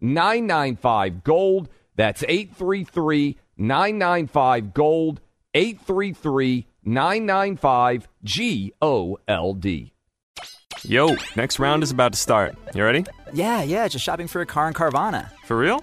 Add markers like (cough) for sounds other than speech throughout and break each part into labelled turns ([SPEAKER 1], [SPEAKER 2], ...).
[SPEAKER 1] 995 Gold. That's 833 995 Gold. 833 995 G O L D.
[SPEAKER 2] Yo, next round is about to start. You ready?
[SPEAKER 3] Yeah, yeah, just shopping for a car in Carvana.
[SPEAKER 2] For real?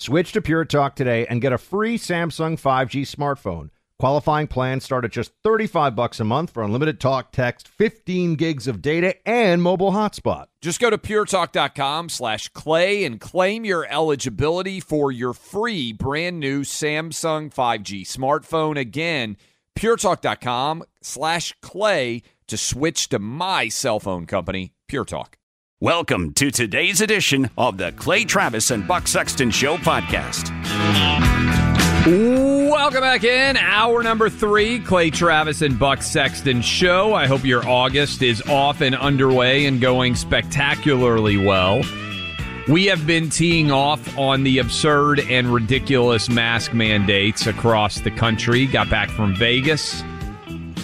[SPEAKER 4] Switch to Pure Talk today and get a free Samsung 5G smartphone. Qualifying plans start at just 35 bucks a month for unlimited talk, text, 15 gigs of data, and mobile hotspot.
[SPEAKER 1] Just go to puretalk.com slash clay and claim your eligibility for your free brand new Samsung 5G smartphone. Again, puretalk.com slash clay to switch to my cell phone company, Pure Talk.
[SPEAKER 5] Welcome to today's edition of the Clay Travis and Buck Sexton Show podcast.
[SPEAKER 1] Welcome back in. Hour number three, Clay Travis and Buck Sexton show. I hope your August is off and underway and going spectacularly well. We have been teeing off on the absurd and ridiculous mask mandates across the country. Got back from Vegas.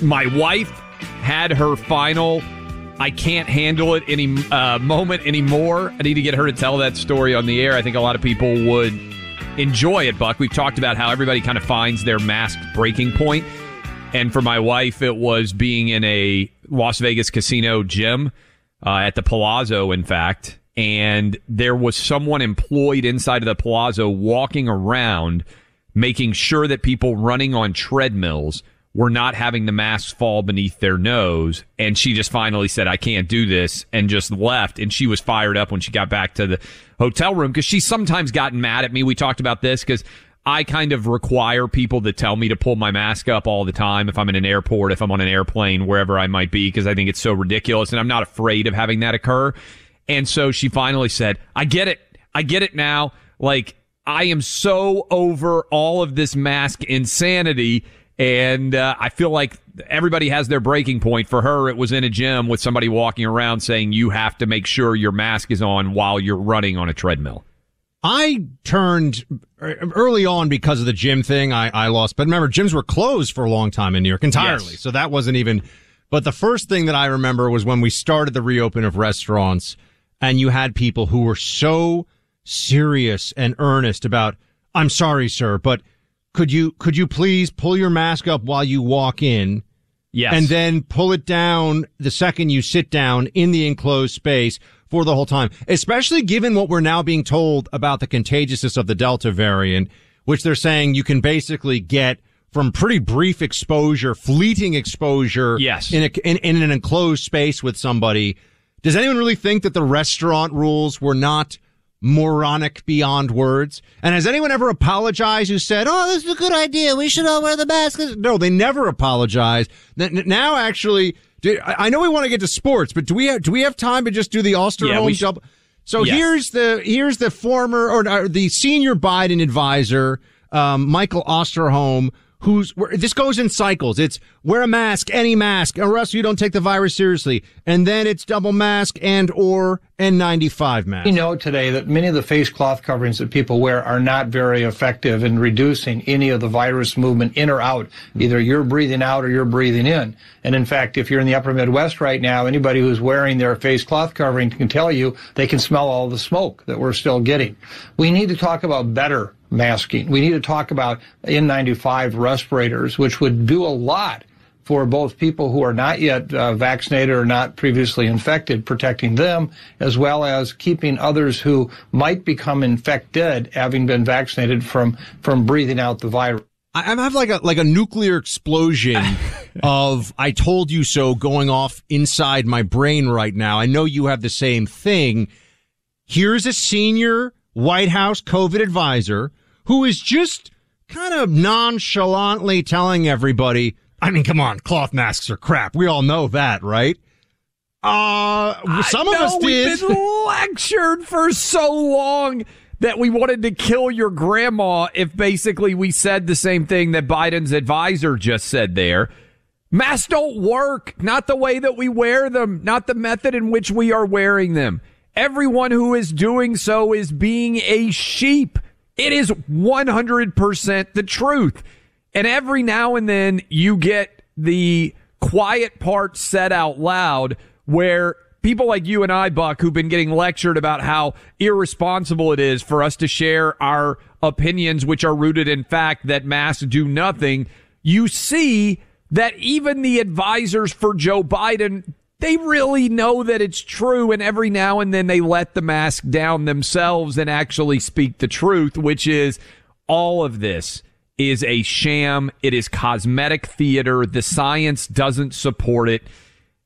[SPEAKER 1] My wife had her final I can't handle it any uh, moment anymore. I need to get her to tell that story on the air. I think a lot of people would enjoy it, Buck. We've talked about how everybody kind of finds their masked breaking point. And for my wife, it was being in a Las Vegas casino gym uh, at the Palazzo, in fact. And there was someone employed inside of the Palazzo walking around, making sure that people running on treadmills were not having the masks fall beneath their nose. And she just finally said, I can't do this and just left. And she was fired up when she got back to the hotel room because she's sometimes gotten mad at me. We talked about this because I kind of require people to tell me to pull my mask up all the time if I'm in an airport, if I'm on an airplane, wherever I might be, because I think it's so ridiculous and I'm not afraid of having that occur. And so she finally said, I get it. I get it now. Like, I am so over all of this mask insanity and uh, I feel like everybody has their breaking point. For her, it was in a gym with somebody walking around saying you have to make sure your mask is on while you're running on a treadmill.
[SPEAKER 4] I turned early on because of the gym thing. I, I lost, but remember, gyms were closed for a long time in New York entirely. Yes. So that wasn't even. But the first thing that I remember was when we started the reopen of restaurants, and you had people who were so serious and earnest about, I'm sorry, sir, but could you could you please pull your mask up while you walk in?
[SPEAKER 1] Yes.
[SPEAKER 4] And then pull it down the second you sit down in the enclosed space for the whole time. Especially given what we're now being told about the contagiousness of the Delta variant, which they're saying you can basically get from pretty brief exposure, fleeting exposure.
[SPEAKER 1] Yes.
[SPEAKER 4] In, a, in, in an enclosed space with somebody. Does anyone really think that the restaurant rules were not moronic beyond words. And has anyone ever apologized who said, "Oh, this is a good idea. We should all wear the masks"? No, they never apologize. Now, actually, I know we want to get to sports, but do we have, do we have time to just do the Osterholm yeah, double? So yes. here's the here's the former or, or the senior Biden advisor, um, Michael Osterholm, who's this goes in cycles. It's wear a mask, any mask, or else you don't take the virus seriously. And then it's double mask and or N95 mask.
[SPEAKER 6] We know today that many of the face cloth coverings that people wear are not very effective in reducing any of the virus movement in or out. Either you're breathing out or you're breathing in. And in fact, if you're in the upper Midwest right now, anybody who's wearing their face cloth covering can tell you they can smell all the smoke that we're still getting. We need to talk about better masking. We need to talk about N95 respirators, which would do a lot for both people who are not yet uh, vaccinated or not previously infected, protecting them, as well as keeping others who might become infected, having been vaccinated, from from breathing out the virus.
[SPEAKER 4] I have like a like a nuclear explosion (laughs) of "I told you so" going off inside my brain right now. I know you have the same thing. Here's a senior White House COVID advisor who is just kind of nonchalantly telling everybody, I mean, come on, cloth masks are crap. We all know that, right? Uh, some of us did.
[SPEAKER 1] We've been lectured for so long that we wanted to kill your grandma if basically we said the same thing that Biden's advisor just said there. Masks don't work, not the way that we wear them, not the method in which we are wearing them. Everyone who is doing so is being a sheep. It is 100% the truth. And every now and then you get the quiet part said out loud where people like you and I, Buck, who've been getting lectured about how irresponsible it is for us to share our opinions, which are rooted in fact that masks do nothing. You see that even the advisors for Joe Biden they really know that it's true. And every now and then they let the mask down themselves and actually speak the truth, which is all of this is a sham. It is cosmetic theater. The science doesn't support it.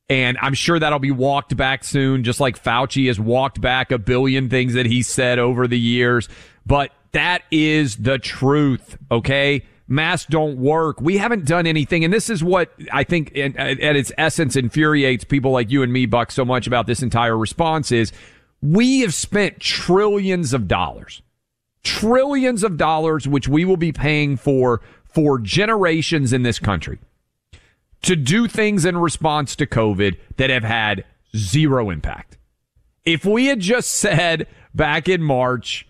[SPEAKER 1] And I'm sure that'll be walked back soon, just like Fauci has walked back a billion things that he said over the years. But that is the truth. Okay masks don't work. We haven't done anything. And this is what I think in, at its essence infuriates people like you and me, Buck, so much about this entire response is we have spent trillions of dollars, trillions of dollars, which we will be paying for for generations in this country to do things in response to COVID that have had zero impact. If we had just said back in March,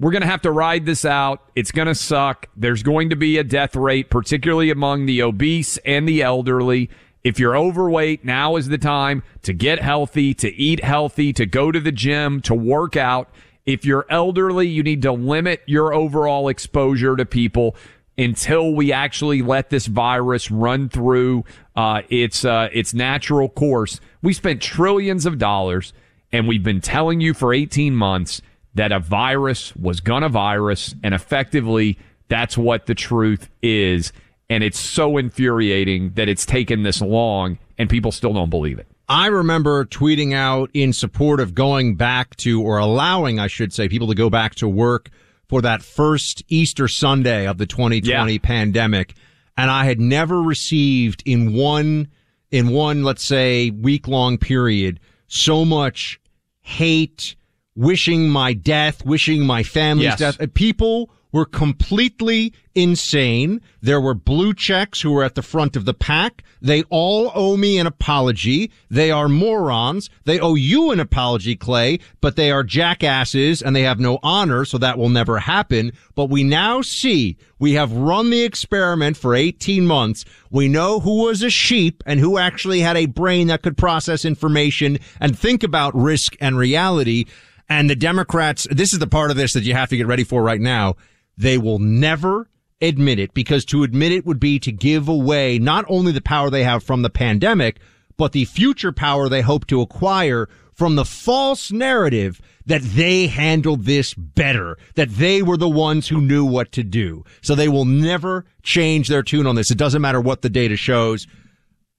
[SPEAKER 1] we're going to have to ride this out. It's going to suck. There's going to be a death rate, particularly among the obese and the elderly. If you're overweight, now is the time to get healthy, to eat healthy, to go to the gym, to work out. If you're elderly, you need to limit your overall exposure to people until we actually let this virus run through uh, its uh, its natural course. We spent trillions of dollars, and we've been telling you for 18 months that a virus was gonna virus, and effectively, that's what the truth is. And it's so infuriating that it's taken this long and people still don't believe it.
[SPEAKER 4] I remember tweeting out in support of going back to, or allowing, I should say, people to go back to work for that first Easter Sunday of the 2020 yeah. pandemic. And I had never received in one, in one, let's say, week long period, so much hate, wishing my death, wishing my family's yes. death. Uh, people were completely insane. There were blue checks who were at the front of the pack. They all owe me an apology. They are morons. They owe you an apology, Clay, but they are jackasses and they have no honor, so that will never happen. But we now see we have run the experiment for 18 months. We know who was a sheep and who actually had a brain that could process information and think about risk and reality. And the Democrats, this is the part of this that you have to get ready for right now. They will never admit it because to admit it would be to give away not only the power they have from the pandemic, but the future power they hope to acquire from the false narrative that they handled this better, that they were the ones who knew what to do. So they will never change their tune on this. It doesn't matter what the data shows.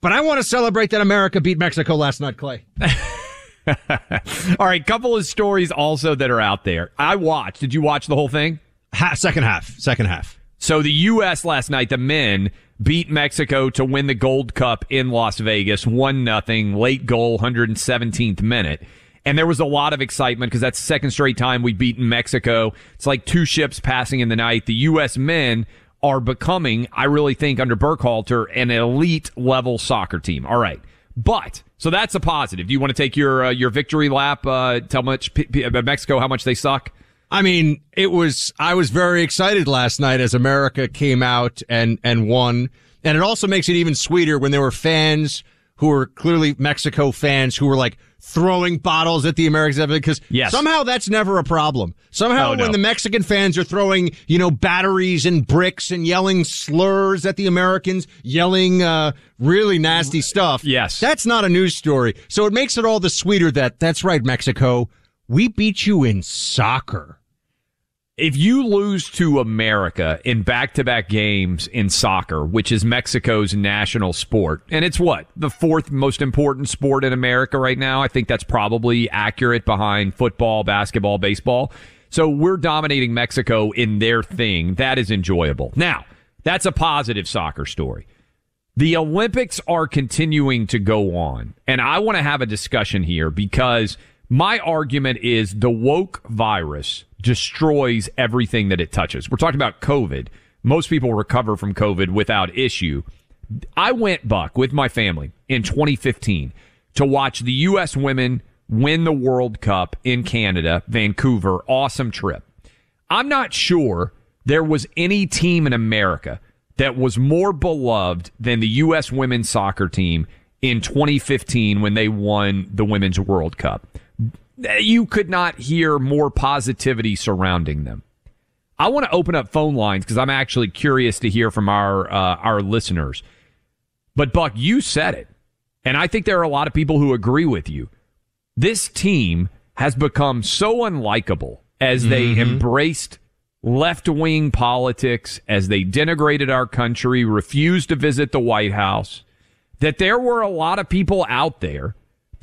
[SPEAKER 4] But I want to celebrate that America beat Mexico last night, Clay. (laughs)
[SPEAKER 1] All right, couple of stories also that are out there. I watched. Did you watch the whole thing?
[SPEAKER 4] Ha- second half. Second half.
[SPEAKER 1] So the U.S. last night, the men beat Mexico to win the Gold Cup in Las Vegas, one nothing, late goal, 117th minute. And there was a lot of excitement because that's second straight time we've beaten Mexico. It's like two ships passing in the night. The U.S. men are becoming, I really think, under Berhalter, an elite level soccer team. All right. But so that's a positive. Do you want to take your uh, your victory lap? Uh, tell much P- P- Mexico how much they suck.
[SPEAKER 4] I mean, it was I was very excited last night as America came out and and won, and it also makes it even sweeter when there were fans who were clearly Mexico fans who were like throwing bottles at the Americans because
[SPEAKER 1] Yes.
[SPEAKER 4] somehow that's never a problem. Somehow
[SPEAKER 1] Oh, no.
[SPEAKER 4] when the Mexican fans are throwing, you know, batteries and bricks and yelling slurs at the Americans, yelling uh, really nasty stuff.
[SPEAKER 1] Yes.
[SPEAKER 4] That's not a news story. So it makes it all the sweeter that that's right, Mexico. We beat you in soccer.
[SPEAKER 1] If you lose to America in back-to-back games in soccer, which is Mexico's national sport, and it's what the fourth most important sport in America right now. I think that's probably accurate behind football, basketball, baseball. So we're dominating Mexico in their thing. That is enjoyable. Now, that's a positive soccer story. The Olympics are continuing to go on, and I want to have a discussion here because my argument is the woke virus destroys everything that it touches. We're talking about COVID. Most people recover from COVID without issue. I went buck with my family in 2015 to watch the U.S. women win the World Cup in Canada, Vancouver. Awesome trip. I'm not sure there was any team in America that was more beloved than the U.S. women's soccer team in 2015 when they won the Women's World Cup. You could not hear more positivity surrounding them. I want to open up phone lines because I'm actually curious to hear from our uh, our listeners. But Buck, you said it, and I think there are a lot of people who agree with you. This team has become so unlikable as they embraced left wing politics, as they denigrated our country, refused to visit the White House, that there were a lot of people out there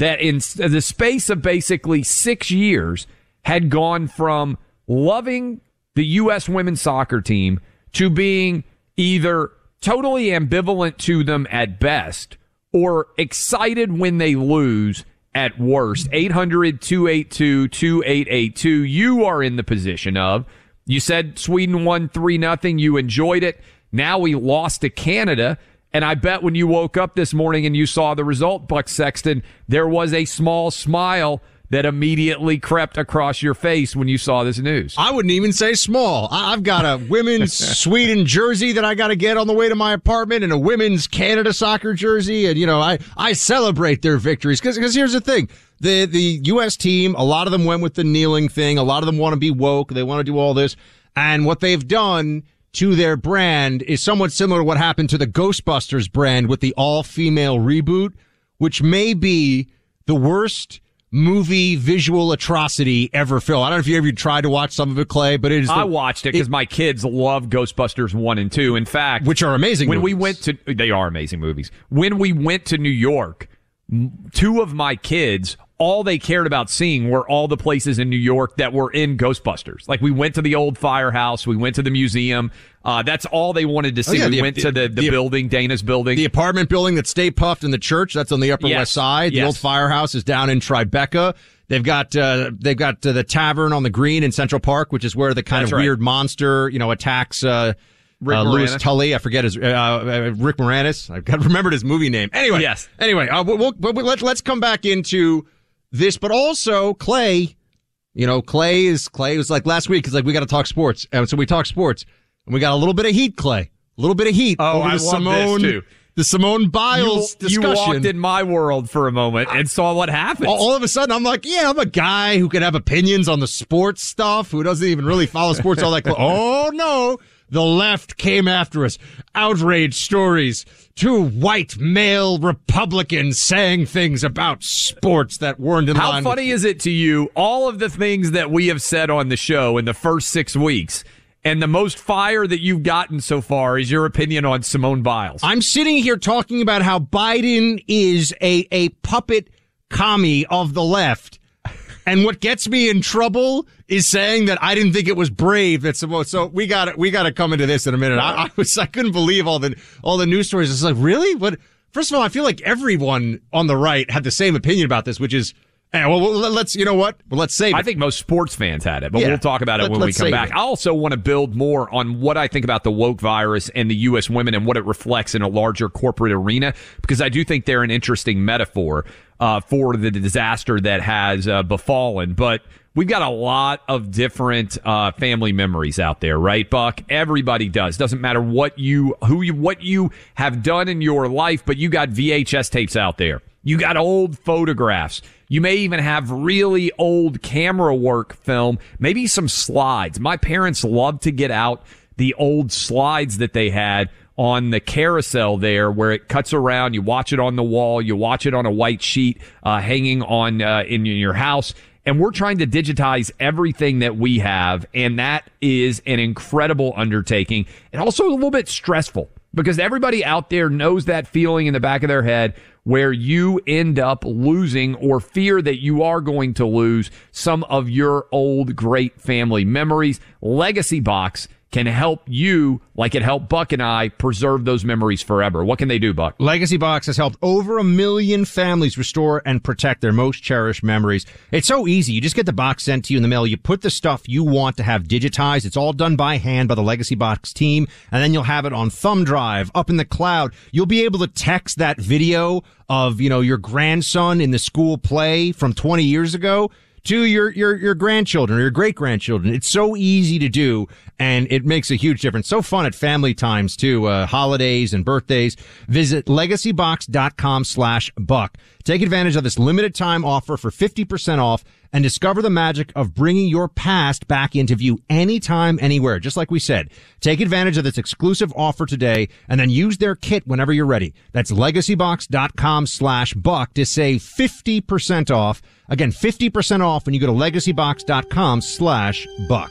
[SPEAKER 1] that in the space of basically six years had gone from loving the U.S. women's soccer team to being either totally ambivalent to them at best or excited when they lose at worst. 800 282 2882. You are in the position of, you said Sweden won 3 nothing. You enjoyed it. Now we lost to Canada. And I bet when you woke up this morning and you saw the result, Buck Sexton, there was a small smile that immediately crept across your face when you saw this news.
[SPEAKER 4] I wouldn't even say small. I've got a women's (laughs) Sweden jersey that I got to get on the way to my apartment and a women's Canada soccer jersey. And, you know, I, I celebrate their victories because, because here's the thing. The, the U.S. team, a lot of them went with the kneeling thing. A lot of them want to be woke. They want to do all this. And what they've done to their brand is somewhat similar to what happened to the Ghostbusters brand with the all female reboot, which may be the worst movie visual atrocity ever filmed. I don't know if you ever tried to watch some of it, Clay, but it is. The,
[SPEAKER 1] I watched it because my kids love Ghostbusters 1 and 2. In fact,
[SPEAKER 4] which are amazing.
[SPEAKER 1] when we went to, they are amazing movies. When we went to New York, two of my kids, all they cared about seeing were all the places in New York that were in Ghostbusters. Like we went to the old firehouse, we went to the museum. Uh, that's all they wanted to see.
[SPEAKER 4] Oh, yeah,
[SPEAKER 1] we
[SPEAKER 4] the-
[SPEAKER 1] went to the, the,
[SPEAKER 4] the-
[SPEAKER 1] building, Dana's building.
[SPEAKER 4] the apartment building that Stay Puft and the church that's on the Upper
[SPEAKER 1] Yes.
[SPEAKER 4] West Side. The
[SPEAKER 1] Yes.
[SPEAKER 4] old firehouse is down in Tribeca. They've got uh, they've got uh, the tavern on the green in Central Park, which is where the kind
[SPEAKER 1] That's
[SPEAKER 4] of
[SPEAKER 1] right.
[SPEAKER 4] weird monster you know attacks. Uh,
[SPEAKER 1] Rick
[SPEAKER 4] uh, Louis Tully, I forget his uh, uh, Rick Moranis. I've got (laughs) remembered his movie name. Anyway,
[SPEAKER 1] Yes.
[SPEAKER 4] Anyway, uh, we'll, we'll, but let's let's come back into this, but also Clay. You know, Clay is Clay was like last week. He's like, we got to talk sports, and so we talk sports, and we got a little bit of heat, Clay, a little bit of heat
[SPEAKER 1] Oh, I
[SPEAKER 4] the
[SPEAKER 1] love this, too.
[SPEAKER 4] the Simone Biles
[SPEAKER 1] you, you
[SPEAKER 4] discussion.
[SPEAKER 1] walked in my world for a moment and saw what happened.
[SPEAKER 4] all, all of a sudden, I'm like, yeah, I'm a guy who can have opinions on the sports stuff, who doesn't even really follow sports all that (laughs) oh no, the left came after us. Outrage stories. Two white male Republicans saying things about sports that weren't in
[SPEAKER 1] How
[SPEAKER 4] line.
[SPEAKER 1] funny is it to you? All of the things that we have said on the show in the first six weeks, and the most fire that you've gotten so far is your opinion on Simone Biles.
[SPEAKER 4] I'm sitting here talking about how Biden is a, a puppet commie of the left. And what gets me in trouble is saying that I didn't think it was brave that Simone. So we got to we got to come into this in a minute. I, I was I couldn't believe all the all the news stories. It's like really what? First of all, I feel like everyone on the right had the same opinion about this, which is, well, well, let's you know what? Well, let's save it.
[SPEAKER 1] I think most sports fans had it, but
[SPEAKER 4] Yeah.
[SPEAKER 1] we'll talk about it
[SPEAKER 4] Let-
[SPEAKER 1] when we come back.
[SPEAKER 4] it.
[SPEAKER 1] I also want to build more on what I think about the woke virus and the U.S. women and what it reflects in a larger corporate arena, because I do think they're an interesting metaphor uh, for the disaster that has uh, befallen. But we've got a lot of different uh, family memories out there, right, Buck? Everybody does. Doesn't matter what you who you what you have done in your life, but you got VHS tapes out there. You got old photographs. You may even have really old camera work film, maybe some slides. My parents loved to get out the old slides that they had on the carousel there where it cuts around. You watch it on the wall. You watch it on a white sheet uh, hanging on uh, in your house. And we're trying to digitize everything that we have. And that is an incredible undertaking and also a little bit stressful because everybody out there knows that feeling in the back of their head where you end up losing or fear that you are going to lose some of your old great family memories. Legacy Box can help you, like it helped Buck and I, preserve those memories forever. What can they do, Buck?
[SPEAKER 4] Legacy Box has helped over a million families restore and protect their most cherished memories. It's so easy. You just get the box sent to you in the mail. You put the stuff you want to have digitized. It's all done by hand by the Legacy Box team. And then you'll have it on thumb drive up in the cloud. You'll be able to text that video of, you know, your grandson in the school play from 20 years ago to your, your, your grandchildren or your great grandchildren. It's so easy to do and it makes a huge difference. So fun at family times too, uh, holidays and birthdays. Visit legacybox.com slash buck. Take advantage of this limited time offer for 50% off and discover the magic of bringing your past back into view anytime, anywhere. Just like we said, take advantage of this exclusive offer today and then use their kit whenever you're ready. That's legacybox.com slash buck to save 50% off. Again, 50% off when you go to legacybox.com slash buck.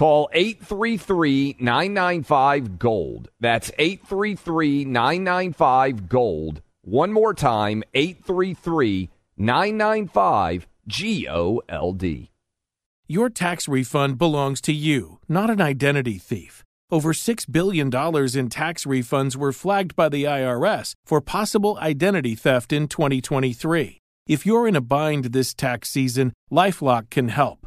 [SPEAKER 1] Call 833 995 Gold. That's 833 995 Gold. One more time 833 995 G O L D.
[SPEAKER 7] Your tax refund belongs to you, not an identity thief. Over $6 billion in tax refunds were flagged by the IRS for possible identity theft in 2023. If you're in a bind this tax season, Lifelock can help.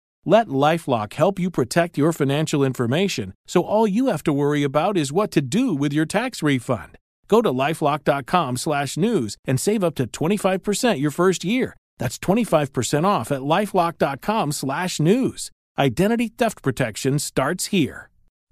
[SPEAKER 7] Let Lifelock help you protect your financial information so all you have to worry about is what to do with your tax refund. Go to lifelock.com/news and save up to 25% your first year. That's 25% off at lifelock.com/news. Identity theft protection starts here.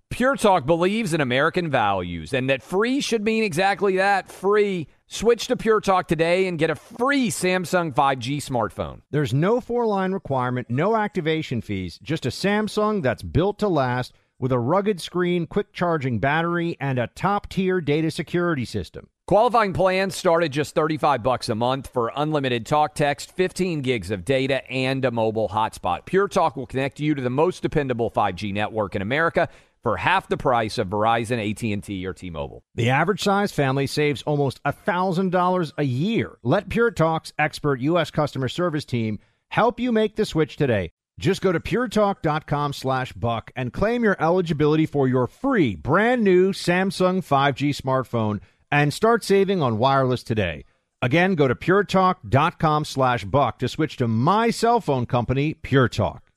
[SPEAKER 1] Pure Talk believes in American values and that free should mean exactly that, free. Switch to Pure Talk today and get a free Samsung 5G smartphone.
[SPEAKER 4] There's no four line requirement, no activation fees, just a Samsung that's built to last with a rugged screen, quick charging battery, and a top tier data security system.
[SPEAKER 1] Qualifying plans start at just 35 bucks a month for unlimited talk text, 15 gigs of data, and a mobile hotspot. Pure Talk will connect you to the most dependable 5G network in America for half the price of Verizon, AT&T, or T-Mobile.
[SPEAKER 4] The average size family saves almost $1,000 a year. Let Pure Talk's expert U.S. customer service team help you make the switch today. Just go to puretalk.com slash buck and claim your eligibility for your free brand new Samsung 5G smartphone and start saving on wireless today. Again, go to puretalk.com slash buck to switch to my cell phone company, Pure Talk.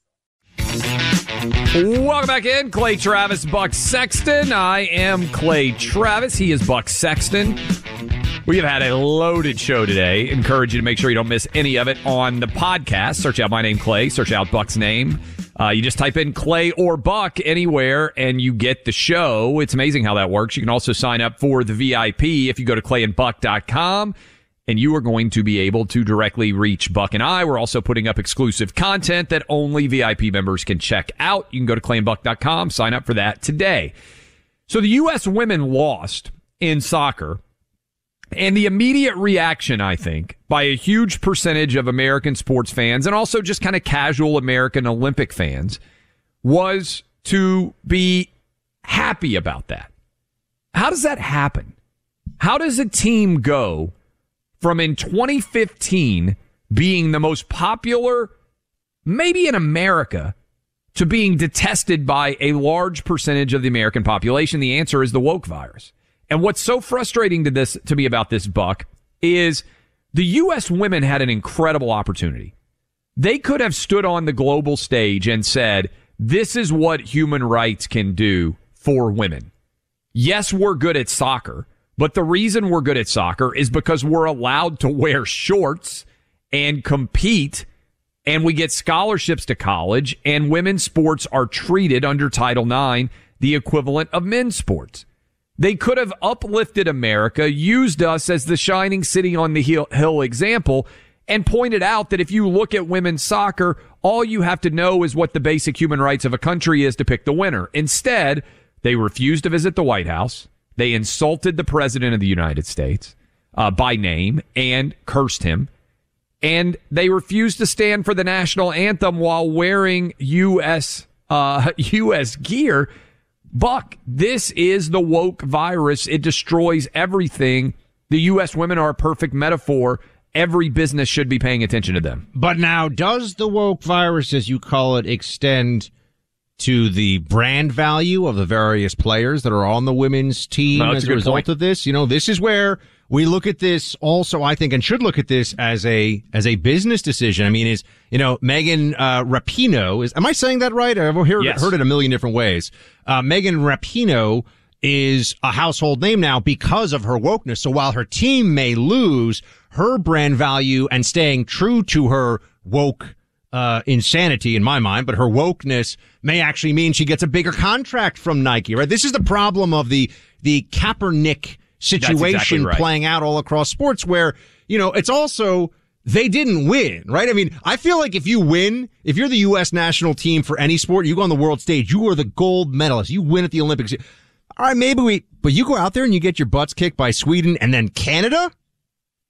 [SPEAKER 1] Welcome back in, Clay Travis, Buck Sexton. I am Clay Travis. He is Buck Sexton. We have had a loaded show today. Encourage you to make sure you don't miss any of it on the podcast. Search out my name, Clay. Search out Buck's name. Uh, you just type in Clay or Buck anywhere and you get the show. It's amazing how that works. You can also sign up for the VIP if you go to clayandbuck.com and you are going to be able to directly reach Buck and I. We're also putting up exclusive content that only VIP members can check out. You can go to clayandbuck.com, sign up for that today. So the U.S. women lost in soccer. And the immediate reaction, I think, by a huge percentage of American sports fans and also just kind of casual American Olympic fans was to be happy about that. How does that happen? How does a team go from in 2015 being the most popular, maybe in America, to being detested by a large percentage of the American population? The answer is the woke virus. And what's so frustrating to this, to me about this buck is the U.S. women had an incredible opportunity. They could have stood on the global stage and said, this is what human rights can do for women. Yes, we're good at soccer, but the reason we're good at soccer is because we're allowed to wear shorts and compete and we get scholarships to college and women's sports are treated under Title IX, the equivalent of men's sports. They could have uplifted America, used us as the shining city on the hill example, and pointed out that if you look at women's soccer, all you have to know is what the basic human rights of a country is to pick the winner. Instead, they refused to visit the White House. They insulted the president of the United States uh, by name and cursed him. And they refused to stand for the national anthem while wearing U.S. Uh, (laughs) U.S. gear. Buck, this is the woke virus. It destroys everything. The U.S. women are a perfect metaphor. Every business should be paying attention to them.
[SPEAKER 4] But now, does the woke virus, as you call it, extend to the brand value of the various players that are on the women's team
[SPEAKER 1] No,
[SPEAKER 4] as
[SPEAKER 1] a
[SPEAKER 4] a result
[SPEAKER 1] point.
[SPEAKER 4] of this? You know, this is where we look at this also, I think, and should look at this as a, as a business decision. I mean, is, you know, Megan, uh, Rapinoe is, am I saying that right? I've heard,
[SPEAKER 1] Yes.
[SPEAKER 4] heard it a million different ways. Uh, Megan Rapinoe is a household name now because of her wokeness. So while her team may lose, her brand value and staying true to her woke uh, insanity in my mind, but her wokeness may actually mean she gets a bigger contract from Nike, right? This is the problem of the, the Kaepernick situation
[SPEAKER 1] exactly right.
[SPEAKER 4] playing out all across sports where, you know, it's also, they didn't win, right? I mean, I feel like if you win, if you're the U.S. national team for any sport, you go on the world stage, you are the gold medalist. You win at the Olympics. All right, maybe we, but you go out there and you get your butts kicked by Sweden and then Canada?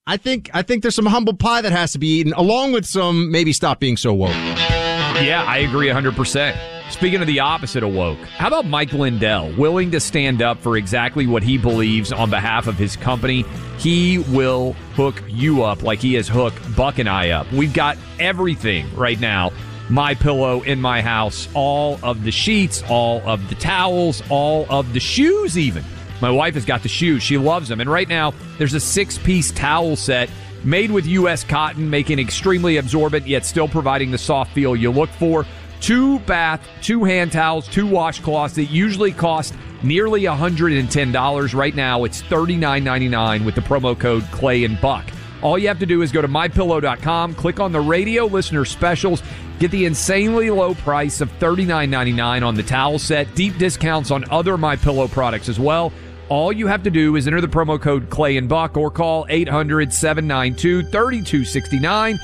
[SPEAKER 4] I think, I think there's some humble pie that has to be eaten along with some maybe stop being so woke.
[SPEAKER 1] Yeah, I agree 100%. Speaking of the opposite of woke, how about Mike Lindell, willing to stand up for exactly what he believes on behalf of his company? He will hook you up like he has hooked Buck and I up. We've got everything right now. My pillow in my house, all of the sheets, all of the towels, all of the shoes, even. My wife has got the shoes. She loves them. And right now, there's a six piece towel set made with U.S. cotton, making extremely absorbent, yet still providing the soft feel you look for. Two bath, two hand towels, two washcloths that usually cost nearly $110. Right now, it's $39.99 with the promo code Clay and Buck. All you have to do is go to mypillow.com, click on the radio listener specials, get the insanely low price of $39.99 on the towel set, deep discounts on other My Pillow products as well. All you have to do is enter the promo code Clay and Buck or call 800 792 3269.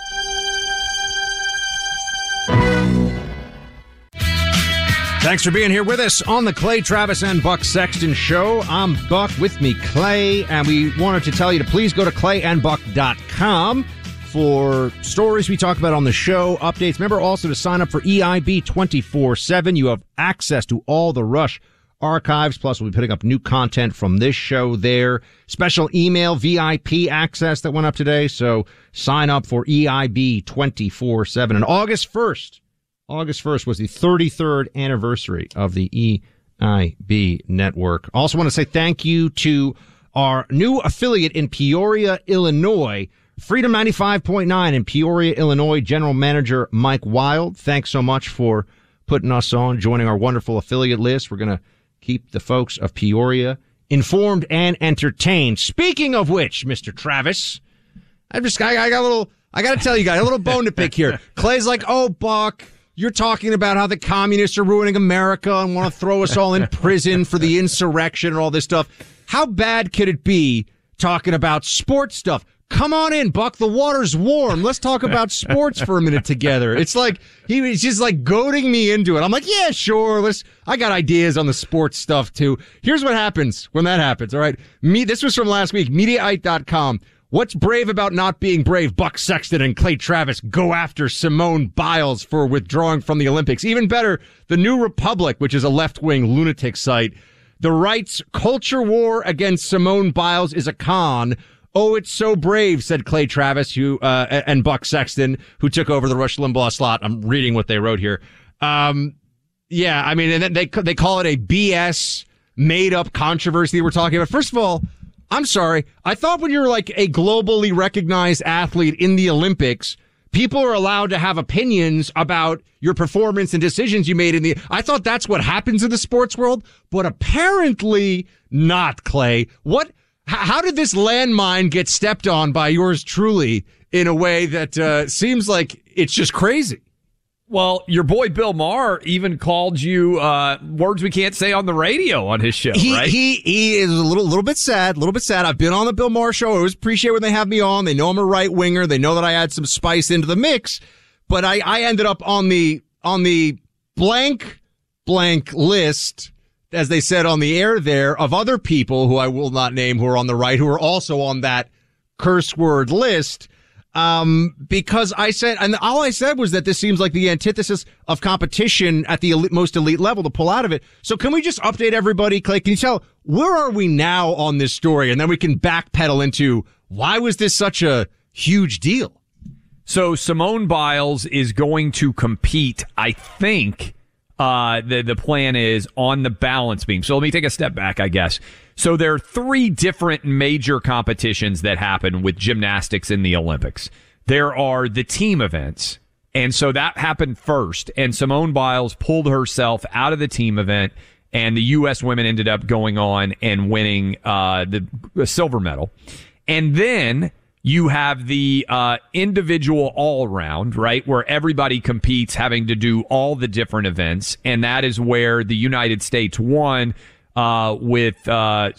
[SPEAKER 4] Thanks for being here with us on the Clay Travis and Buck Sexton Show. I'm Buck with me, Clay, and we wanted to tell you to please go to clayandbuck.com for stories we talk about on the show, updates. Remember also to sign up for EIB 24 7. You have access to all the Rush archives. Plus, we'll be putting up new content from this show there. Special email VIP access that went up today. So sign up for EIB 24 7. And August 1st, August 1st was the 33rd anniversary of the EIB network. Also want to say thank you to our new affiliate in Peoria, Illinois, Freedom 95.9 in Peoria, Illinois, General Manager Mike Wild. Thanks so much for putting us on, joining our wonderful affiliate list. We're going to keep the folks of Peoria informed and entertained. Speaking of which, Mr. Travis, I just, I, I got a little, I got to tell you guys, a little bone to pick here. (laughs) Clay's like, oh, Buck, you're talking about how the communists are ruining America and want to throw us all in prison for the insurrection and all this stuff. How bad could it be talking about sports stuff? Come on in, Buck. The water's warm. Let's talk about sports for a minute together. It's like he was just like goading me into it. I'm like, yeah, sure. Let's. I got ideas on the sports stuff too. Here's what happens when that happens. All right, me. This was from last week. Mediaite.com. What's brave about not being brave? Buck Sexton and Clay Travis go after Simone Biles for withdrawing from the Olympics. Even better, the New Republic, which is a left-wing lunatic site. The right's culture war against Simone Biles is a con. Oh, it's so brave, said Clay Travis, who uh, and Buck Sexton, who took over the Rush Limbaugh slot. I'm reading what they wrote here. Um, yeah, I mean, and they they call it a BS made up controversy we're talking about. First of all, I'm sorry. I thought when you're like a globally recognized athlete in the Olympics, people are allowed to have opinions about your performance and decisions you made in the. I thought that's what happens in the sports world, but apparently not, Clay. What? How did this landmine get stepped on by yours truly in a way that uh, seems like it's just crazy?
[SPEAKER 1] Well, your boy Bill Maher even called you uh, words we can't say on the radio on his show.
[SPEAKER 4] He
[SPEAKER 1] right?
[SPEAKER 4] he he is a little little bit sad, a little bit sad. I've been on the Bill Maher show. I always appreciate when they have me on. They know I'm a right winger. They know that I add some spice into the mix. But I I ended up on the on the blank blank list as they said on the air there, of other people who I will not name who are on the right, who are also on that curse word list. Um, because I said, and all I said was that this seems like the antithesis of competition at the elite, most elite level to pull out of it. So can we just update everybody? Clay, can you tell where are we now on this story? And then we can backpedal into why was this such a huge deal?
[SPEAKER 1] So Simone Biles is going to compete, I think, uh, the the plan is on the balance beam. So let me take a step back, I guess. So there are three different major competitions that happen with gymnastics in the Olympics. There are the team events, and so that happened first. And Simone Biles pulled herself out of the team event, and the U.S. women ended up going on and winning uh, the, silver medal. And then you have the uh, individual all round, right, where everybody competes, having to do all the different events, and that is where the United States won uh, with uh,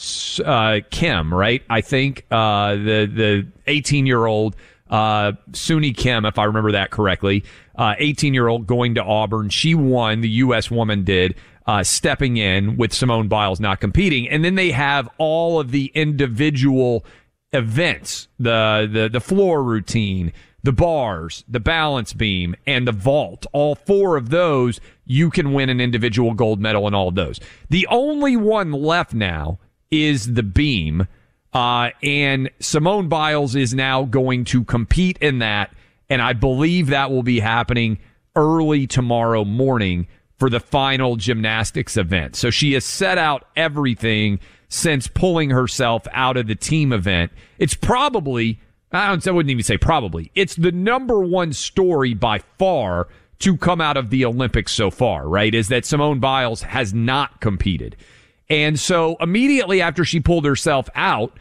[SPEAKER 1] uh Kim, right? I think uh, the the 18 year old uh, Suni Kim, if I remember that correctly, 18 year old going to Auburn. She won. The U.S. woman did. stepping in with Simone Biles not competing. And then they have all of the individual events, the, the, the floor routine, the bars, the balance beam, and the vault, all four of those, you can win an individual gold medal in all of those. The only one left now is the beam. Uh, and Simone Biles is now going to compete in that. And I believe that will be happening early tomorrow morning for the final gymnastics event. So she has set out everything since pulling herself out of the team event. It's probably, I, don't, I wouldn't even say probably, it's the number one story by far to come out of the Olympics so far, right? Is that Simone Biles has not competed. And so immediately after she pulled herself out,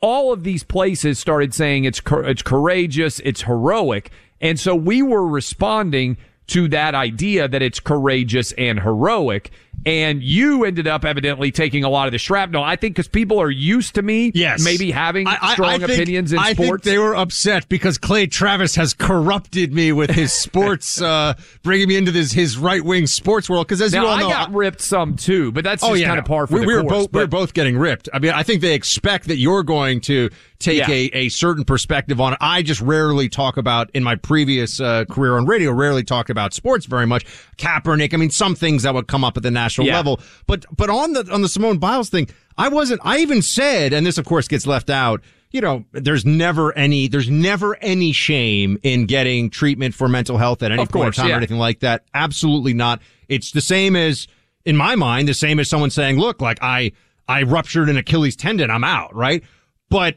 [SPEAKER 1] all of these places started saying it's it's courageous, it's heroic. And so we were responding to that idea that it's courageous and heroic and you ended up evidently taking a lot of the shrapnel. I think because people are used to me,
[SPEAKER 4] yes.
[SPEAKER 1] maybe having I, strong I think, opinions in
[SPEAKER 4] I
[SPEAKER 1] sports.
[SPEAKER 4] think they were upset because Clay Travis has corrupted me with his (laughs) sports, uh, bringing me into this his right wing sports world. Because as
[SPEAKER 1] now,
[SPEAKER 4] you all
[SPEAKER 1] know,
[SPEAKER 4] I
[SPEAKER 1] got ripped some too, but that's oh, just yeah, kind of par for
[SPEAKER 4] we,
[SPEAKER 1] the
[SPEAKER 4] we
[SPEAKER 1] course.
[SPEAKER 4] Were both,
[SPEAKER 1] but,
[SPEAKER 4] we are both getting ripped. I mean, I think they expect that you're going to take yeah. a, a certain perspective on it. I just rarely talk about in my previous uh, career on radio, rarely talk about sports very much. Kaepernick, I mean, some things that would come up at the national yeah. level, but but on the on the Simone Biles thing, I wasn't. I even said, and this of course gets left out. You know, there's never any there's never any shame in getting treatment for mental health at any
[SPEAKER 1] of
[SPEAKER 4] point
[SPEAKER 1] course,
[SPEAKER 4] in time
[SPEAKER 1] yeah.
[SPEAKER 4] or anything like that. Absolutely not. It's the same as in my mind, the same as someone saying, "Look, like I I ruptured an Achilles tendon, I'm out." Right, but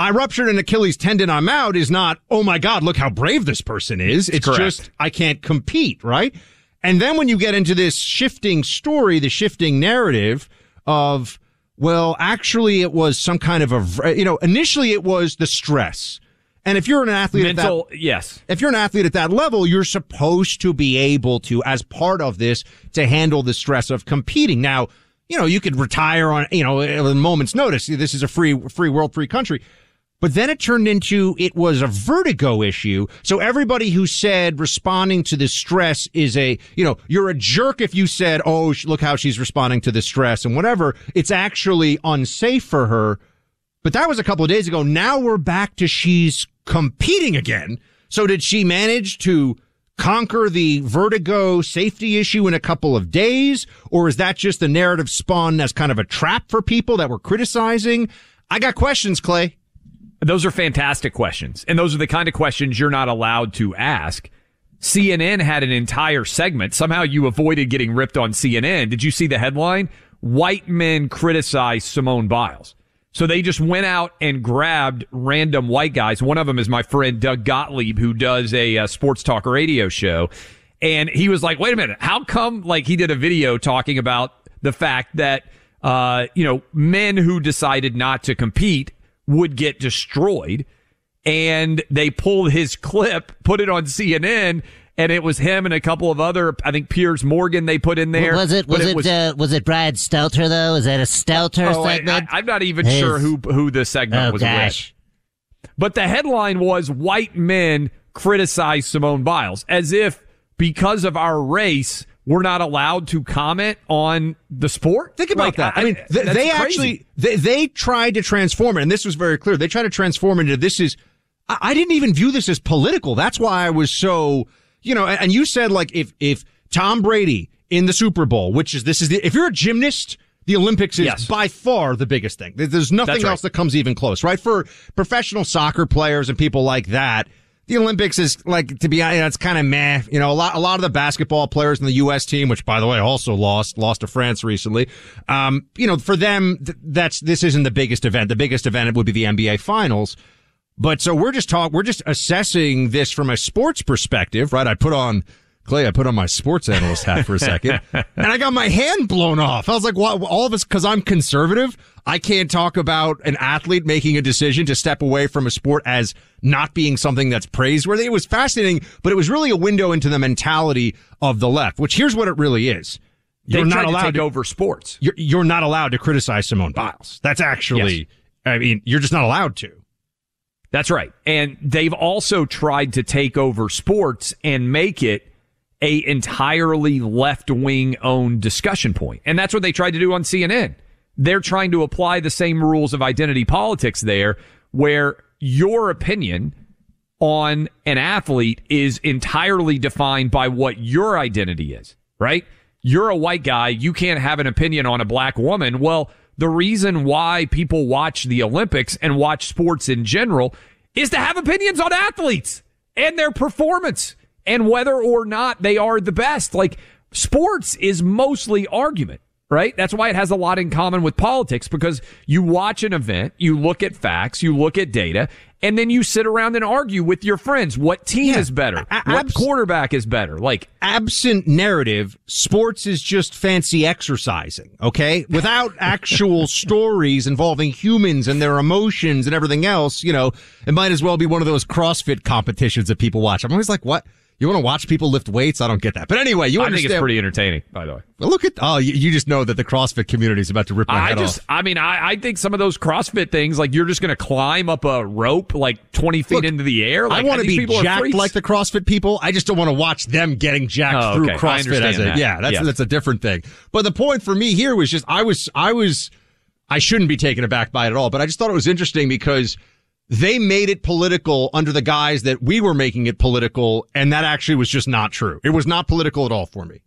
[SPEAKER 4] I ruptured an Achilles tendon, I'm out is not, oh my God, look how brave this person is. It's
[SPEAKER 1] Correct.
[SPEAKER 4] just, I can't compete, right? And then when you get into this shifting story, the shifting narrative of, well, actually it was some kind of a, you know, initially it was the stress. And if you're an athlete
[SPEAKER 1] Mental,
[SPEAKER 4] at that,
[SPEAKER 1] yes.
[SPEAKER 4] if you're an athlete at that level, you're supposed to be able to, as part of this, to handle the stress of competing. Now, you know, you could retire on, you know, a moment's notice. This is a free, free world, free country. But then it turned into it was a vertigo issue. So everybody who said responding to the stress is a, you know, you're a jerk if you said, oh, look how she's responding to the stress and whatever. It's actually unsafe for her. But that was a couple of days ago. Now we're back to she's competing again. So did she manage to conquer the vertigo safety issue in a couple of days? Or is that just the narrative spun as kind of a trap for people that were criticizing? I got questions, Clay.
[SPEAKER 1] Those are fantastic questions. And those are the kind of questions you're not allowed to ask. CNN had an entire segment. Somehow you avoided getting ripped on CNN. Did you see the headline? White men criticize Simone Biles. So they just went out and grabbed random white guys. One of them is my friend Doug Gottlieb, who does a, a sports talk radio show. And he was like, wait a minute. How come like he did a video talking about the fact that, uh, you know, men who decided not to compete would get destroyed. And they pulled his clip, put it on CNN, and it was him and a couple of other, I think Piers Morgan they put in there.
[SPEAKER 8] Was it was it
[SPEAKER 1] was,
[SPEAKER 8] uh, was it Brad Stelter though? Is that a Stelter
[SPEAKER 1] oh, I,
[SPEAKER 8] segment?
[SPEAKER 1] am not even
[SPEAKER 8] His-
[SPEAKER 1] sure who who the segment
[SPEAKER 8] Oh
[SPEAKER 1] was
[SPEAKER 8] gosh.
[SPEAKER 1] with. But the headline was white men criticize Simone Biles as if because of our race we're not allowed to comment on the sport.
[SPEAKER 4] Think about
[SPEAKER 1] Like,
[SPEAKER 4] that. I, mean, th- they
[SPEAKER 1] crazy.
[SPEAKER 4] actually they, they tried to transform it, and this was very clear. They tried to transform it into this is. I, I didn't even view this as political. That's why I was so you know. And, and you said like if if Tom Brady in the Super Bowl, which is this is the, if you're a gymnast. The Olympics is
[SPEAKER 1] Yes.
[SPEAKER 4] by far the biggest thing. There's nothing
[SPEAKER 1] right.
[SPEAKER 4] else that comes even close, right? For professional soccer players and people like that, the Olympics is like to be honest, it's kind of meh. You know, a lot a lot of the basketball players in the U.S. team, which by the way also lost lost to France recently. Um, you know, for them, th- that's this isn't the biggest event. The biggest event would be the NBA Finals. But so we're just talk we're just assessing this from a sports perspective, right? I put on Clay, I put on my sports analyst hat for a second, (laughs) and I got my hand blown off. I was like, "What?" All of us, because I'm conservative, I can't talk about an athlete making a decision to step away from a sport as not being something that's praiseworthy. It was fascinating, but it was really a window into the mentality of the left. Which here's what it really is:
[SPEAKER 1] They
[SPEAKER 4] you're
[SPEAKER 1] tried
[SPEAKER 4] not allowed to
[SPEAKER 1] take over sports.
[SPEAKER 4] You're, you're not allowed to criticize Simone Biles. That's actually, I mean, you're just not allowed to.
[SPEAKER 1] That's right. And they've also tried to take over sports and make it a entirely left wing owned discussion point. And that's what they tried to do on CNN. They're trying to apply the same rules of identity politics there where your opinion on an athlete is entirely defined by what your identity is, right? You're a white guy. You can't have an opinion on a black woman. Well, the reason why people watch the Olympics and watch sports in general is to have opinions on athletes and their performance and whether or not they are the best. Like sports is mostly argument, right? That's why it has a lot in common with politics because you watch an event, you look at facts, you look at data, and then you sit around and argue with your friends what team
[SPEAKER 4] Yeah,
[SPEAKER 1] is better,
[SPEAKER 4] a-
[SPEAKER 1] what
[SPEAKER 4] abs-
[SPEAKER 1] quarterback is better. Like
[SPEAKER 4] absent narrative, sports is just fancy exercising, okay? Without (laughs) actual stories involving humans and their emotions and everything else, you know, it might as well be one of those CrossFit competitions that people watch. I'm always like, what? You want to watch people lift weights? I don't get that. But anyway, you understand?
[SPEAKER 1] I think it's pretty entertaining, by the way.
[SPEAKER 4] Well, look at, oh, you, you just know that the CrossFit community is about to rip my
[SPEAKER 1] I
[SPEAKER 4] head
[SPEAKER 1] just,
[SPEAKER 4] off.
[SPEAKER 1] I mean, I, I think some of those CrossFit things, like you're just going to climb up a rope like 20 feet
[SPEAKER 4] Look,
[SPEAKER 1] into the air. Like,
[SPEAKER 4] I want to be jacked like the CrossFit people. I just don't want to watch them getting jacked
[SPEAKER 1] Oh,
[SPEAKER 4] through
[SPEAKER 1] okay.
[SPEAKER 4] CrossFit as a
[SPEAKER 1] that.
[SPEAKER 4] yeah. That's
[SPEAKER 1] Yes.
[SPEAKER 4] that's a different thing. But the point for me here was just I was I was I shouldn't be taken aback by it at all. But I just thought it was interesting because they made it political under the guise that we were making it political, and that actually was just not true. It was not political at all for me.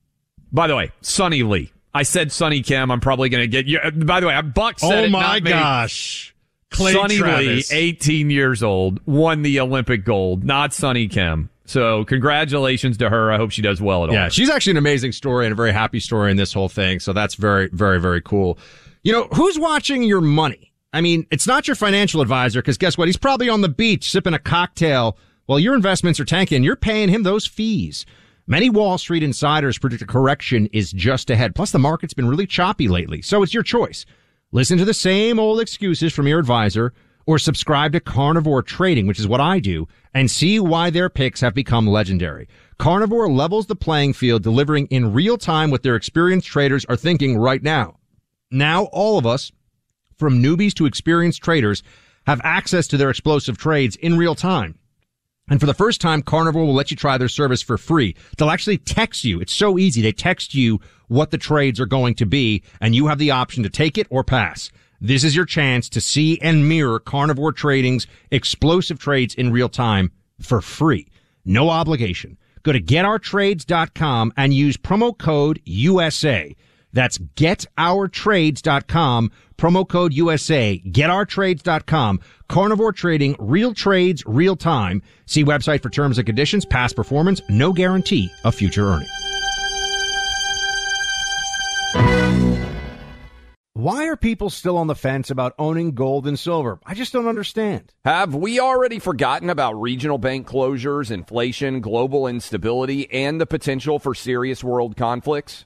[SPEAKER 1] By the way, Suni Lee. I said Suni Kim. I'm probably going to get you. Uh, by the way, uh, Buck said
[SPEAKER 4] oh
[SPEAKER 1] it,
[SPEAKER 4] my
[SPEAKER 1] not
[SPEAKER 4] gosh, Clay
[SPEAKER 1] Suni
[SPEAKER 4] Travis.
[SPEAKER 1] Lee, 18 years old, won the Olympic gold, not Suni Kim. So congratulations to her. I hope she does well at all.
[SPEAKER 4] Yeah, she's actually an amazing story and a very happy story in this whole thing. So that's very, very, very cool. You know, who's watching your money? I mean, it's not your financial advisor because guess what? He's probably on the beach sipping a cocktail while your investments are tanking. You're paying him those fees. Many Wall Street insiders predict a correction is just ahead. Plus, the market's been really choppy lately, so it's your choice. Listen to the same old excuses from your advisor or subscribe to Carnivore Trading, which is what I do, and see why their picks have become legendary. Carnivore levels the playing field, delivering in real time what their experienced traders are thinking right now. Now, all of us, from newbies to experienced traders, have access to their explosive trades in real time. And for the first time, Carnivore will let you try their service for free. They'll actually text you. It's so easy. They text you what the trades are going to be, and you have the option to take it or pass. This is your chance to see and mirror Carnivore Trading's explosive trades in real time for free. No obligation. Go to getourtrades.com and use promo code USA. That's getourtrades.com, promo code USA, getourtrades.com. Carnivore Trading, real trades, real time. See website for terms and conditions, past performance, no guarantee of future earnings. Why are people still on the fence about owning gold and silver? I just don't understand.
[SPEAKER 1] Have we already forgotten about regional bank closures, inflation, global instability, and the potential for serious world conflicts?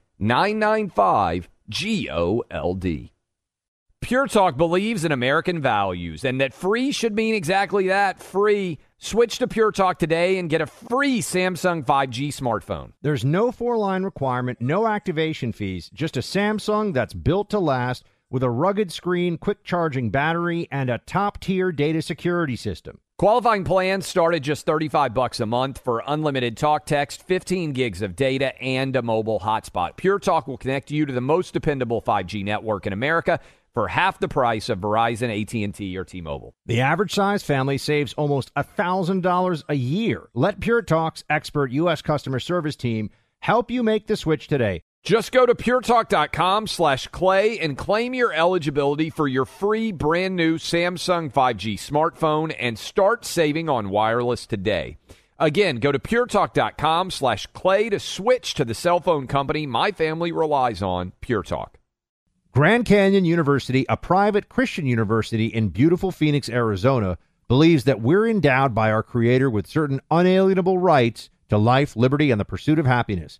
[SPEAKER 1] 995 G O L D. Pure Talk believes in American values and that free should mean exactly that free. Switch to Pure Talk today and get a free Samsung 5G smartphone.
[SPEAKER 4] There's no four line requirement, no activation fees, just a Samsung that's built to last with a rugged screen, quick charging battery, and a top tier data security system.
[SPEAKER 1] Qualifying plans start at just 35 bucks a month for unlimited talk text, 15 gigs of data, and a mobile hotspot. Pure Talk will connect you to the most dependable 5G network in America for half the price of Verizon, AT&T, or T-Mobile.
[SPEAKER 4] The average size family saves almost $1,000 a year. Let Pure Talk's expert U.S. customer service team help you make the switch today.
[SPEAKER 1] Just go to puretalk.com slash clay and claim your eligibility for your free brand new Samsung 5G smartphone and start saving on wireless today. Again, go to puretalk.com slash clay to switch to the cell phone company my family relies on, Pure Talk.
[SPEAKER 4] Grand Canyon University, a private Christian university in beautiful Phoenix, Arizona, believes that we're endowed by our Creator with certain unalienable rights to life, liberty, and the pursuit of happiness.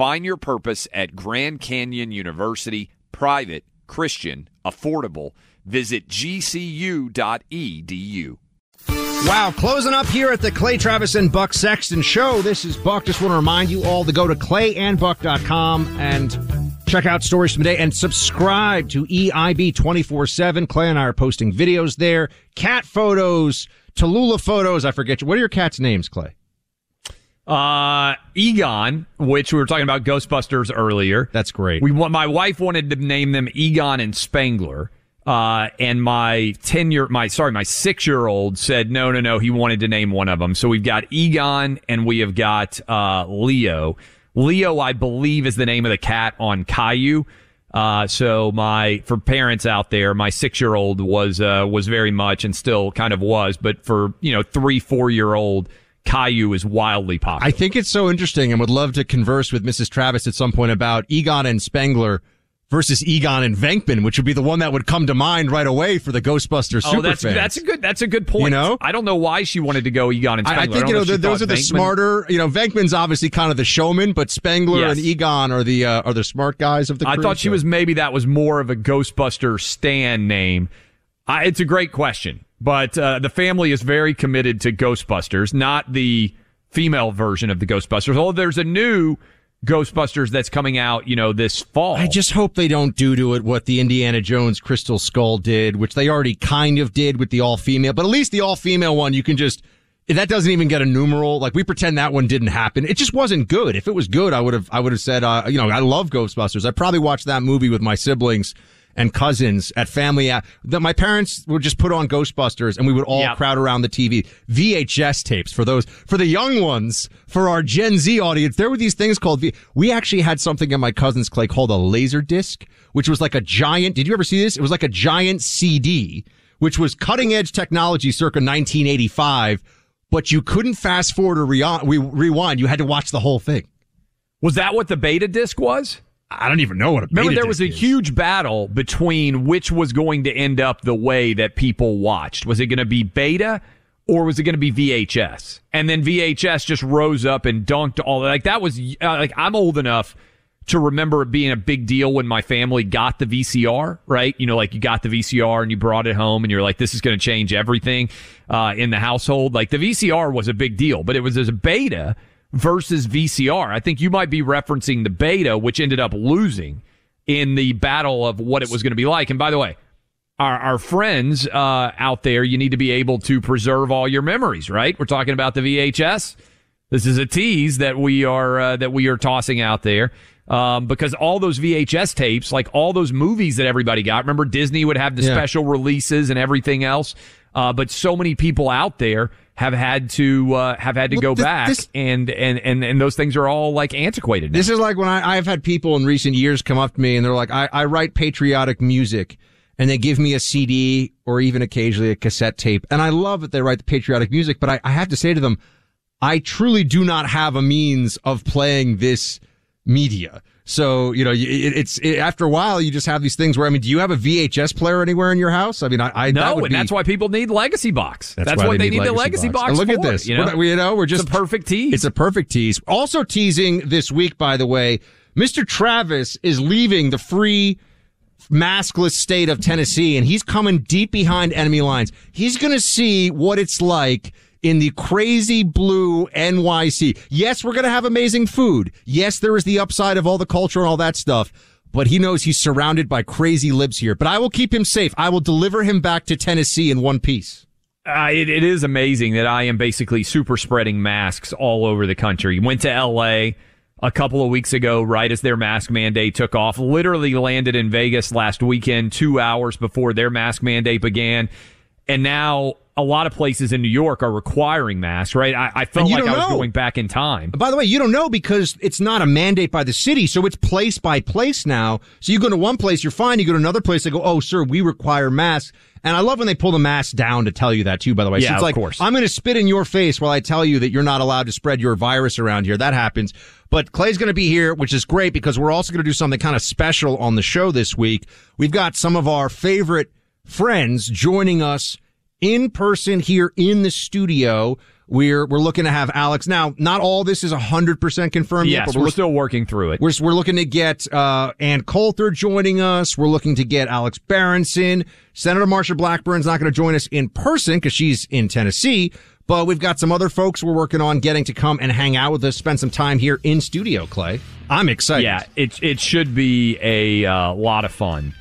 [SPEAKER 1] Find your purpose at Grand Canyon University, private, Christian, affordable. Visit gcu.edu.
[SPEAKER 4] Wow, closing up here at the Clay Travis and Buck Sexton show. This is Buck. Just want to remind you all to go to clayandbuck.com and check out stories from today and subscribe to EIB 24 7. Clay and I are posting videos there, cat photos, Tallulah photos. I forget you. What are your cats' names, Clay?
[SPEAKER 1] Uh, Egon, which we were talking about Ghostbusters earlier.
[SPEAKER 4] That's great.
[SPEAKER 1] We my wife wanted to name them Egon and Spengler. Uh, and my 10 year, my, sorry, my six year old said, no, no, no, he wanted to name one of them. So we've got Egon and we have got, uh, Leo. Leo, I believe, is the name of the cat on Caillou. Uh, so my, for parents out there, my six year old was, uh, was very much and still kind of was, but for, you know, three, four year old, Caillou is wildly popular.
[SPEAKER 4] I think it's so interesting and would love to converse with Mrs. Travis at some point about Egon and Spengler versus Egon and Venkman, which would be the one that would come to mind right away for the Ghostbusters
[SPEAKER 1] oh,
[SPEAKER 4] super
[SPEAKER 1] that's,
[SPEAKER 4] fans.
[SPEAKER 1] That's a good. That's a good point.
[SPEAKER 4] You know,
[SPEAKER 1] I don't know why she wanted to go Egon and Spengler.
[SPEAKER 4] I, I think you know,
[SPEAKER 1] know
[SPEAKER 4] those are the
[SPEAKER 1] Venkman,
[SPEAKER 4] smarter. You know, Venkman's obviously kind of the showman, but Spengler
[SPEAKER 1] Yes.
[SPEAKER 4] and Egon are the uh, are the smart guys of the.
[SPEAKER 1] I thought she
[SPEAKER 4] so-
[SPEAKER 1] was maybe that was more of a Ghostbuster Stan name. I, it's a great question, but uh, the family is very committed to Ghostbusters, not the female version of the Ghostbusters. Although there's a new Ghostbusters that's coming out, you know, this fall.
[SPEAKER 4] I just hope they don't do to it what the Indiana Jones Crystal Skull did, which they already kind of did with the all female. But at least the all female one, you can just that doesn't even get a numeral. Like we pretend that one didn't happen. It just wasn't good. If it was good, I would have I would have said, uh, you know, I love Ghostbusters. I probably watched that movie with my siblings and cousins at family. Uh, that my parents would just put on Ghostbusters, and we would all
[SPEAKER 1] Yep.
[SPEAKER 4] crowd around the TV. VHS tapes for those for the young ones, for our Gen Z audience. There were these things called. V- we actually had something in my cousin's clay called a laser disc, which was like a giant. Did you ever see this? It was like a giant CD, which was cutting edge technology, circa 1985. But you couldn't fast forward or re- rewind. You had to watch the whole thing.
[SPEAKER 1] was that what the beta disc was?
[SPEAKER 4] I don't even know what a
[SPEAKER 1] Remember, there was a
[SPEAKER 4] is.
[SPEAKER 1] huge battle between which was going to end up the way that people watched. Was it going to be beta or was it going to be VHS? And then VHS just rose up and dunked all like that was uh, like I'm old enough to remember it being a big deal when my family got the VCR, right? You know, like you got the VCR and you brought it home and you're like, this is going to change everything uh, in the household. Like the VCR was a big deal, but it was as a beta versus VCR. I think you might be referencing the beta, which ended up losing in the battle of what it was going to be like. And by the way, our, our friends uh, out there, you need to be able to preserve all your memories, right? We're talking about the VHS. This is a tease that we are uh, that we are tossing out there um, because all those VHS tapes, like all those movies that everybody got. Remember, Disney would have the
[SPEAKER 4] Yeah.
[SPEAKER 1] special releases and everything else. Uh, but so many people out there have had to uh, have had to go
[SPEAKER 4] this-
[SPEAKER 1] back,
[SPEAKER 4] this-
[SPEAKER 1] and, and and and those things are all like antiquated. Now.
[SPEAKER 4] This is like when I, I've had people in recent years come up to me and they're like, I, I write patriotic music and they give me a CD or even occasionally a cassette tape. And I love that they write the patriotic music, but I, I have to say to them, I truly do not have a means of playing this media. So, you know, it, it's it, after a while, you just have these things where, I mean, do you have a VHS player anywhere in your house? I mean, I, I that
[SPEAKER 1] no,
[SPEAKER 4] would
[SPEAKER 1] and
[SPEAKER 4] be-
[SPEAKER 1] that's why people need Legacy Box. That's,
[SPEAKER 4] why
[SPEAKER 1] what they need, the Legacy
[SPEAKER 4] box.
[SPEAKER 1] Box.
[SPEAKER 4] And look at this.
[SPEAKER 1] You
[SPEAKER 4] We're
[SPEAKER 1] know,
[SPEAKER 4] we- you know, we're just
[SPEAKER 1] it's a perfect tease.
[SPEAKER 4] It's a perfect tease. Also teasing this week, by the way, Mr. Travis is leaving the free maskless state of Tennessee and he's coming deep behind enemy lines. He's going to see what it's like in the crazy blue NYC. Yes, we're going to have amazing food. Yes, there is the upside of all the culture and all that stuff. But he knows he's surrounded by crazy libs here. But I will keep him safe. I will deliver him back to Tennessee in one piece.
[SPEAKER 1] Uh, it, it is amazing that I am basically super spreading masks all over the country. Went to LA a couple of weeks ago, right as their mask mandate took off. Literally landed in Vegas last weekend, two hours before their mask mandate began. And now a lot of places in New York are requiring masks, right? I, I felt like I
[SPEAKER 4] don't
[SPEAKER 1] was going back in time.
[SPEAKER 4] By the way, you don't know because it's not a mandate by the city, so it's place by place now. So you go to one place, you're fine. You go to another place, they go, "Oh, sir, we require masks." And I love when they pull the mask down to tell you that too. By the way, so
[SPEAKER 1] Yeah,
[SPEAKER 4] it's
[SPEAKER 1] of
[SPEAKER 4] like,
[SPEAKER 1] course.
[SPEAKER 4] I'm going to spit in your face while I tell you that you're not allowed to spread your virus around here. That happens. But Clay's going to be here, which is great because we're also going to do something kind of special on the show this week. We've got some of our favorite friends joining us in person here in the studio. We're we're looking to have Alex. Now, not all this is hundred percent confirmed yet,
[SPEAKER 1] Yes,
[SPEAKER 4] but
[SPEAKER 1] we're
[SPEAKER 4] we're
[SPEAKER 1] still working through it.
[SPEAKER 4] we're, we're looking to get uh, Ann Coulter joining us. We're looking to get Alex Berenson. Senator Marsha Blackburn's not going to join us in person because she's in Tennessee. But we've got some other folks we're working on getting to come and hang out with us, spend some time here in studio. Clay, I'm excited.
[SPEAKER 1] Yeah, it it should be a uh, lot of fun,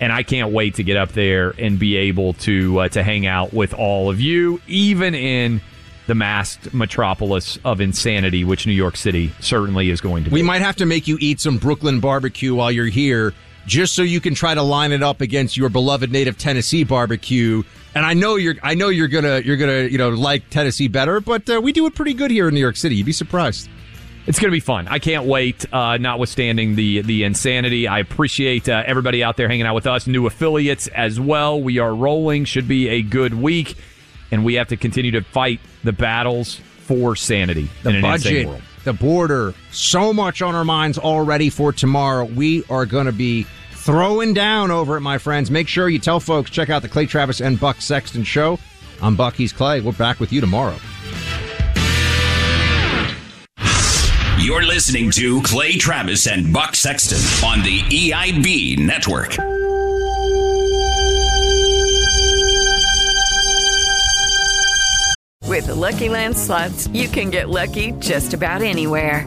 [SPEAKER 1] and I can't wait to get up there and be able to uh, to hang out with all of you, even in the masked metropolis of insanity, which New York City certainly is going to be.
[SPEAKER 4] We might have to make you eat some Brooklyn barbecue while you're here just so you can try to line it up against your beloved native Tennessee barbecue. And I know you're, I know you're gonna, you're gonna, you know, like Tennessee better, but uh, we do it pretty good here in New York City. You'd be surprised.
[SPEAKER 1] It's going to be fun. I can't wait. Uh, notwithstanding the the insanity, I appreciate uh, everybody out there hanging out with us. New affiliates as well. We are rolling. Should be a good week, and we have to continue to fight the battles for sanity
[SPEAKER 4] the
[SPEAKER 1] in an
[SPEAKER 4] budget,
[SPEAKER 1] insane world.
[SPEAKER 4] the border, so much on our minds already for tomorrow. We are going to be throwing down over it, my friends. Make sure you tell folks check out the Clay Travis and Buck Sexton show. I'm Bucky's Clay. We're back with you tomorrow.
[SPEAKER 5] You're listening to Clay Travis and Buck Sexton on the EIB network.
[SPEAKER 9] With the Lucky Land slots, you can get lucky just about anywhere.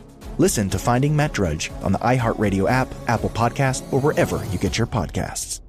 [SPEAKER 10] Listen to Finding Matt Drudge on the iHeartRadio app, Apple Podcast, or wherever you get your podcasts.